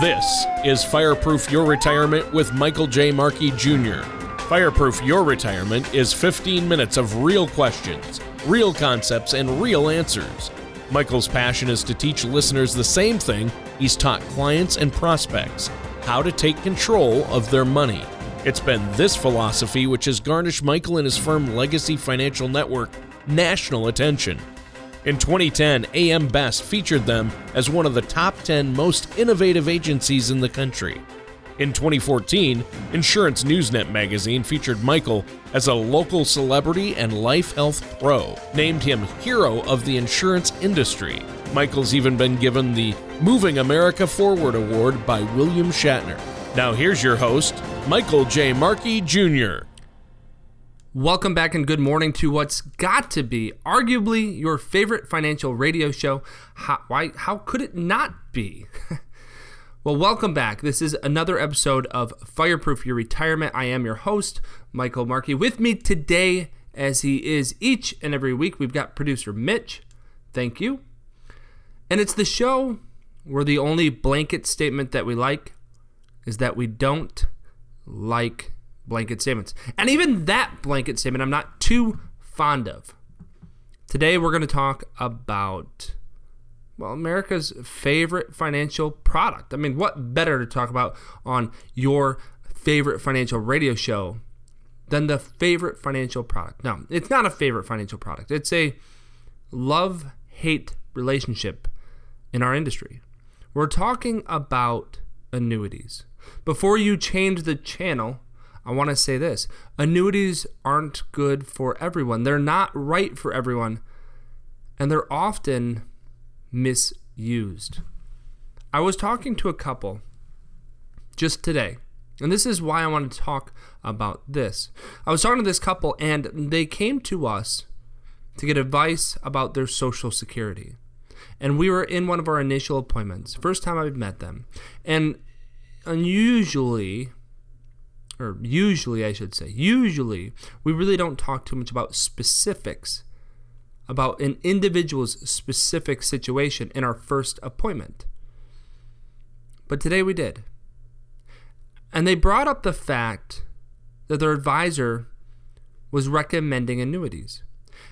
This is Fireproof Your Retirement with Michael J. Markey Jr. Fireproof Your Retirement is 15 minutes of real questions, real concepts, and real answers. Michael's passion is to teach listeners the same thing he's taught clients and prospects how to take control of their money. It's been this philosophy which has garnished Michael and his firm Legacy Financial Network national attention. In 2010, AM Best featured them as one of the top 10 most innovative agencies in the country. In 2014, Insurance Newsnet magazine featured Michael as a local celebrity and life health pro, named him Hero of the Insurance Industry. Michael's even been given the Moving America Forward Award by William Shatner. Now here's your host, Michael J. Markey Jr. Welcome back and good morning to what's got to be arguably your favorite financial radio show. How, why, how could it not be? well, welcome back. This is another episode of Fireproof Your Retirement. I am your host, Michael Markey. With me today, as he is each and every week, we've got producer Mitch. Thank you. And it's the show where the only blanket statement that we like is that we don't like blanket statements. And even that blanket statement, I'm not too fond of. Today, we're going to talk about, well, America's favorite financial product. I mean, what better to talk about on your favorite financial radio show than the favorite financial product? No, it's not a favorite financial product, it's a love hate relationship in our industry. We're talking about annuities. Before you change the channel, I want to say this annuities aren't good for everyone. They're not right for everyone, and they're often misused. I was talking to a couple just today, and this is why I want to talk about this. I was talking to this couple, and they came to us to get advice about their Social Security. And we were in one of our initial appointments, first time I've met them. And unusually, or usually I should say, usually we really don't talk too much about specifics about an individual's specific situation in our first appointment. But today we did. And they brought up the fact that their advisor was recommending annuities.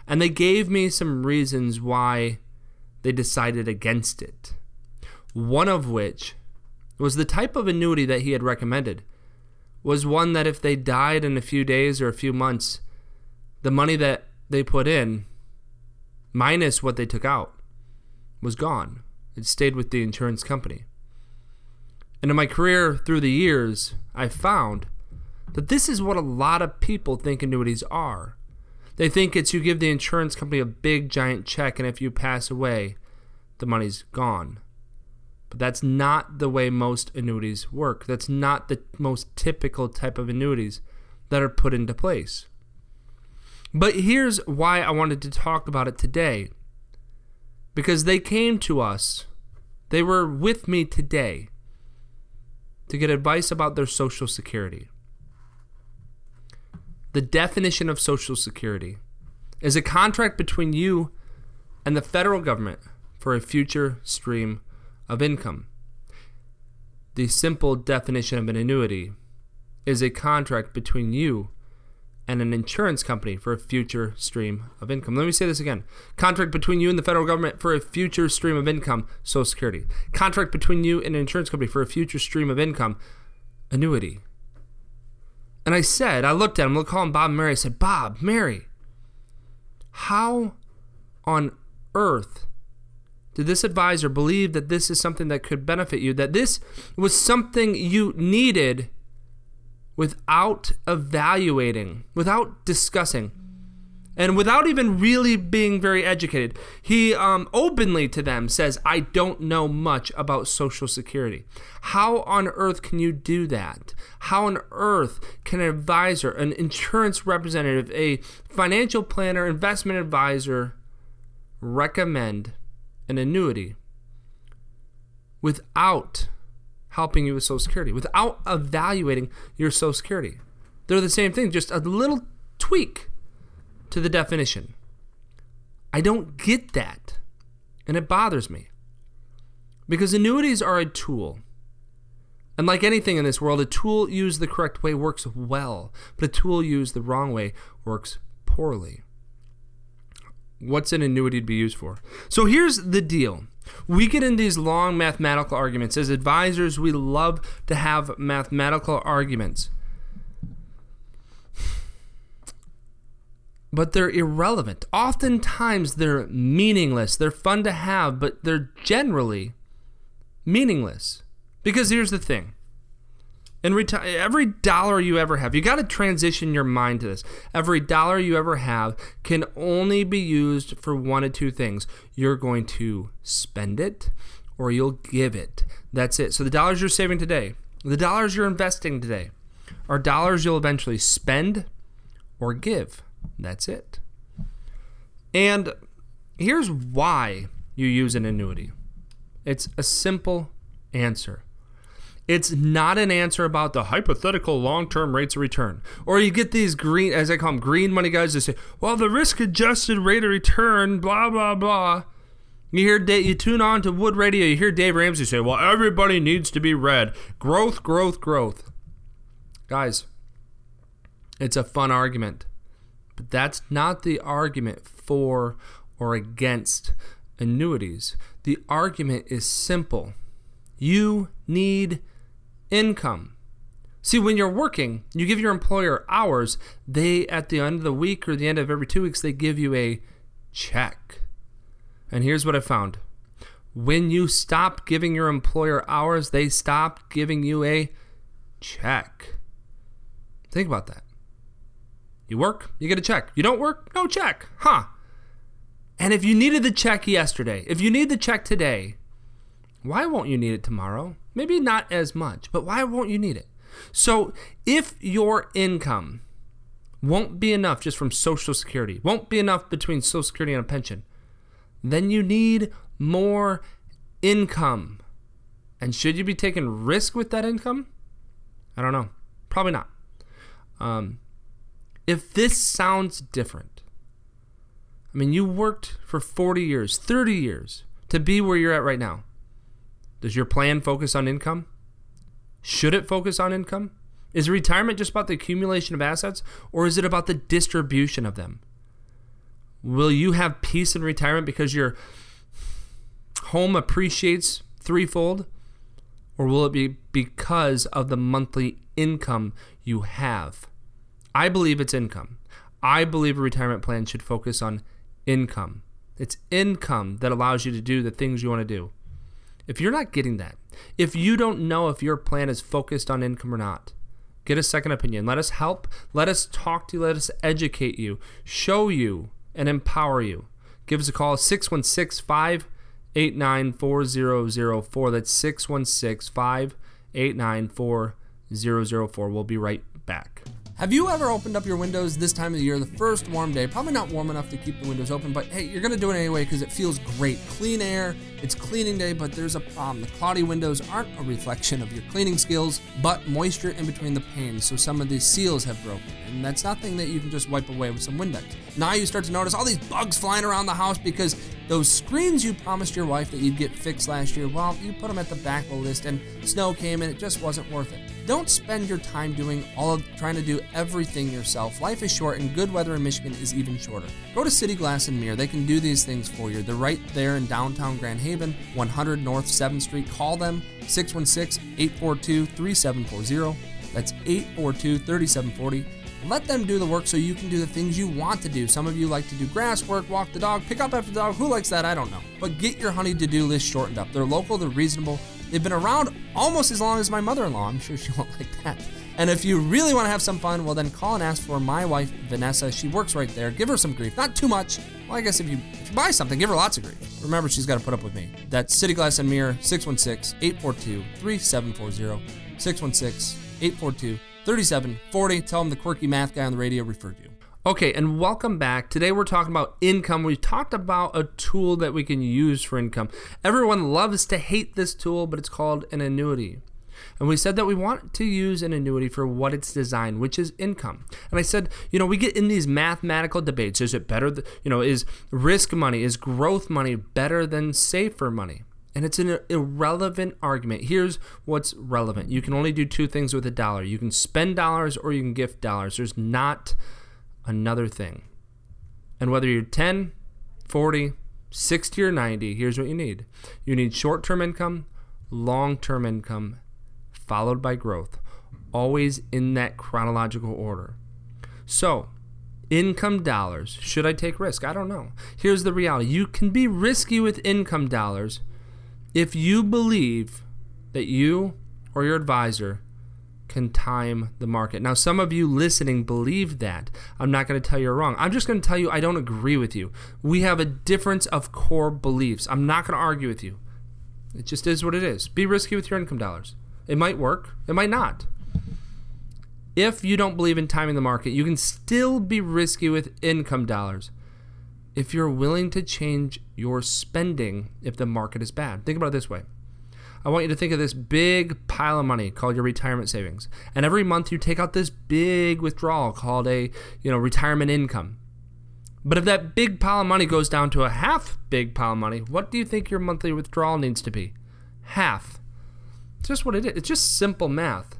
And they gave me some reasons why they decided against it. One of which was the type of annuity that he had recommended was one that if they died in a few days or a few months, the money that they put in, minus what they took out, was gone. It stayed with the insurance company. And in my career through the years, I've found that this is what a lot of people think annuities are. They think it's you give the insurance company a big giant check, and if you pass away, the money's gone. But that's not the way most annuities work. That's not the most typical type of annuities that are put into place. But here's why I wanted to talk about it today. Because they came to us, they were with me today to get advice about their Social Security. The definition of Social Security is a contract between you and the federal government for a future stream of income. The simple definition of an annuity is a contract between you and an insurance company for a future stream of income. Let me say this again. Contract between you and the federal government for a future stream of income, Social Security. Contract between you and an insurance company for a future stream of income, annuity. And I said, I looked at him, we'll call him Bob and Mary. I said, Bob, Mary, how on earth did this advisor believe that this is something that could benefit you, that this was something you needed without evaluating, without discussing, and without even really being very educated? He um, openly to them says, I don't know much about Social Security. How on earth can you do that? How on earth can an advisor, an insurance representative, a financial planner, investment advisor recommend? An annuity without helping you with Social Security, without evaluating your Social Security. They're the same thing, just a little tweak to the definition. I don't get that, and it bothers me. Because annuities are a tool. And like anything in this world, a tool used the correct way works well, but a tool used the wrong way works poorly. What's an annuity to be used for? So here's the deal. We get in these long mathematical arguments. As advisors, we love to have mathematical arguments. But they're irrelevant. Oftentimes, they're meaningless. They're fun to have, but they're generally meaningless. Because here's the thing in reti- every dollar you ever have, you got to transition your mind to this. Every dollar you ever have can only be used for one of two things. You're going to spend it or you'll give it. That's it. So the dollars you're saving today, the dollars you're investing today, are dollars you'll eventually spend or give. That's it. And here's why you use an annuity it's a simple answer. It's not an answer about the hypothetical long term rates of return. Or you get these green, as I call them, green money guys that say, well, the risk adjusted rate of return, blah, blah, blah. You hear you tune on to Wood Radio, you hear Dave Ramsey say, well, everybody needs to be red. Growth, growth, growth. Guys, it's a fun argument. But that's not the argument for or against annuities. The argument is simple. You need income. See, when you're working, you give your employer hours. They, at the end of the week or the end of every two weeks, they give you a check. And here's what I found when you stop giving your employer hours, they stop giving you a check. Think about that. You work, you get a check. You don't work, no check. Huh. And if you needed the check yesterday, if you need the check today, why won't you need it tomorrow? Maybe not as much, but why won't you need it? So, if your income won't be enough just from Social Security, won't be enough between Social Security and a pension, then you need more income. And should you be taking risk with that income? I don't know. Probably not. Um, if this sounds different, I mean, you worked for 40 years, 30 years to be where you're at right now. Does your plan focus on income? Should it focus on income? Is retirement just about the accumulation of assets or is it about the distribution of them? Will you have peace in retirement because your home appreciates threefold? Or will it be because of the monthly income you have? I believe it's income. I believe a retirement plan should focus on income. It's income that allows you to do the things you want to do. If you're not getting that, if you don't know if your plan is focused on income or not, get a second opinion. Let us help. Let us talk to you. Let us educate you, show you, and empower you. Give us a call 616 589 4004. That's 616 589 4004. We'll be right back. Have you ever opened up your windows this time of the year, the first warm day? Probably not warm enough to keep the windows open, but hey, you're gonna do it anyway because it feels great. Clean air, it's cleaning day, but there's a problem. The cloudy windows aren't a reflection of your cleaning skills, but moisture in between the panes, so some of these seals have broken. And that's nothing that you can just wipe away with some Windex. Now you start to notice all these bugs flying around the house because those screens you promised your wife that you'd get fixed last year, well, you put them at the back of the list and snow came and it just wasn't worth it. Don't spend your time doing all of trying to do everything yourself. Life is short and good weather in Michigan is even shorter. Go to City Glass and Mirror. They can do these things for you. They're right there in downtown Grand Haven, 100 North 7th Street. Call them 616-842-3740. That's 842-3740. Let them do the work so you can do the things you want to do. Some of you like to do grass work, walk the dog, pick up after the dog. Who likes that? I don't know. But get your honey to do list shortened up. They're local, they're reasonable, They've been around almost as long as my mother in law. I'm sure she won't like that. And if you really want to have some fun, well, then call and ask for my wife, Vanessa. She works right there. Give her some grief. Not too much. Well, I guess if you, if you buy something, give her lots of grief. Remember, she's got to put up with me. That's City Glass and Mirror, 616 842 3740. 616 842 3740. Tell them the quirky math guy on the radio referred you. Okay, and welcome back. Today we're talking about income. We've talked about a tool that we can use for income. Everyone loves to hate this tool, but it's called an annuity. And we said that we want to use an annuity for what it's designed, which is income. And I said, you know, we get in these mathematical debates. Is it better, th- you know, is risk money, is growth money better than safer money? And it's an irrelevant argument. Here's what's relevant you can only do two things with a dollar you can spend dollars or you can gift dollars. There's not another thing. And whether you're 10, 40, 60, or 90, here's what you need you need short term income, long term income, followed by growth, always in that chronological order. So, income dollars. Should I take risk? I don't know. Here's the reality you can be risky with income dollars if you believe that you or your advisor can time the market. Now, some of you listening believe that. I'm not going to tell you you're wrong. I'm just going to tell you I don't agree with you. We have a difference of core beliefs. I'm not going to argue with you. It just is what it is. Be risky with your income dollars. It might work, it might not. If you don't believe in timing the market, you can still be risky with income dollars if you're willing to change your spending if the market is bad. Think about it this way. I want you to think of this big pile of money called your retirement savings. And every month you take out this big withdrawal called a, you know, retirement income. But if that big pile of money goes down to a half big pile of money, what do you think your monthly withdrawal needs to be? Half. It's just what it is. It's just simple math.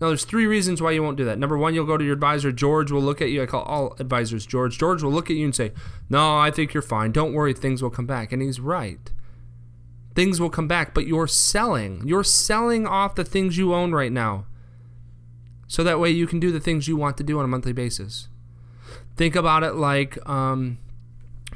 Now, there's three reasons why you won't do that. Number one, you'll go to your advisor. George will look at you. I call all advisors George. George will look at you and say, No, I think you're fine. Don't worry, things will come back. And he's right. Things will come back, but you're selling. You're selling off the things you own right now. So that way you can do the things you want to do on a monthly basis. Think about it like um,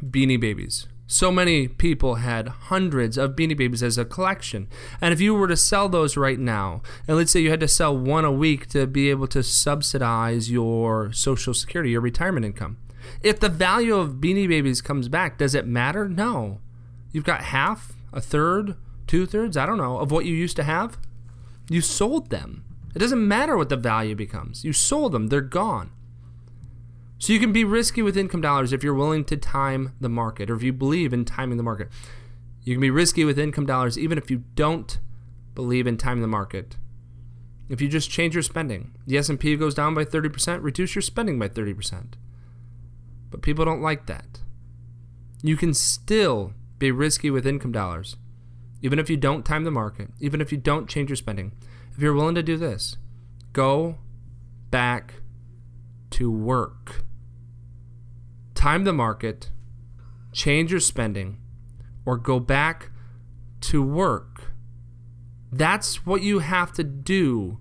beanie babies. So many people had hundreds of Beanie Babies as a collection. And if you were to sell those right now, and let's say you had to sell one a week to be able to subsidize your Social Security, your retirement income, if the value of Beanie Babies comes back, does it matter? No. You've got half, a third, two thirds, I don't know, of what you used to have. You sold them. It doesn't matter what the value becomes. You sold them, they're gone. So you can be risky with income dollars if you're willing to time the market or if you believe in timing the market. You can be risky with income dollars even if you don't believe in timing the market. If you just change your spending, the S&P goes down by 30%, reduce your spending by 30%. But people don't like that. You can still be risky with income dollars even if you don't time the market, even if you don't change your spending. If you're willing to do this, go back to work. Time the market, change your spending, or go back to work. That's what you have to do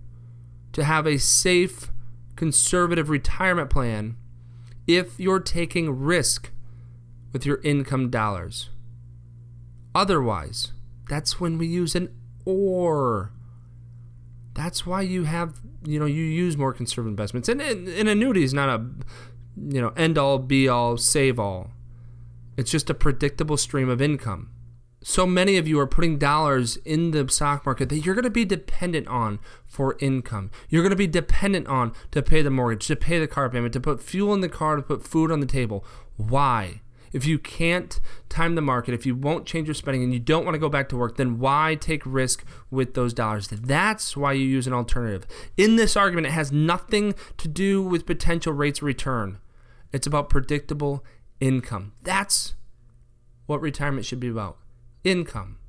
to have a safe, conservative retirement plan if you're taking risk with your income dollars. Otherwise, that's when we use an or. That's why you have, you know, you use more conservative investments. And, and annuity is not a, you know, end all, be all, save all. It's just a predictable stream of income. So many of you are putting dollars in the stock market that you're going to be dependent on for income. You're going to be dependent on to pay the mortgage, to pay the car payment, to put fuel in the car, to put food on the table. Why? If you can't time the market, if you won't change your spending and you don't want to go back to work, then why take risk with those dollars? That's why you use an alternative. In this argument, it has nothing to do with potential rates of return. It's about predictable income. That's what retirement should be about. Income.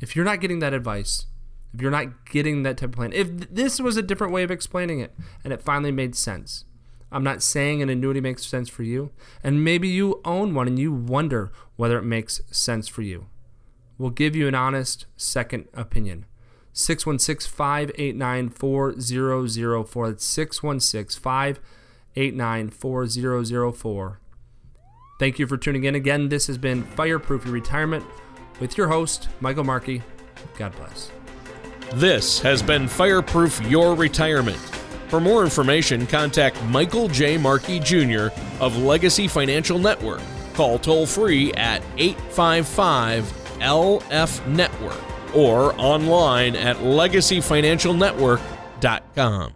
If you're not getting that advice, if you're not getting that type of plan, if this was a different way of explaining it and it finally made sense, I'm not saying an annuity makes sense for you. And maybe you own one and you wonder whether it makes sense for you. We'll give you an honest second opinion. 616 589 4004. That's 616 589 4004. Thank you for tuning in again. This has been Fireproof Your Retirement with your host, Michael Markey. God bless. This has been Fireproof Your Retirement. For more information, contact Michael J. Markey Jr. of Legacy Financial Network. Call toll free at 855 LF Network or online at legacyfinancialnetwork.com.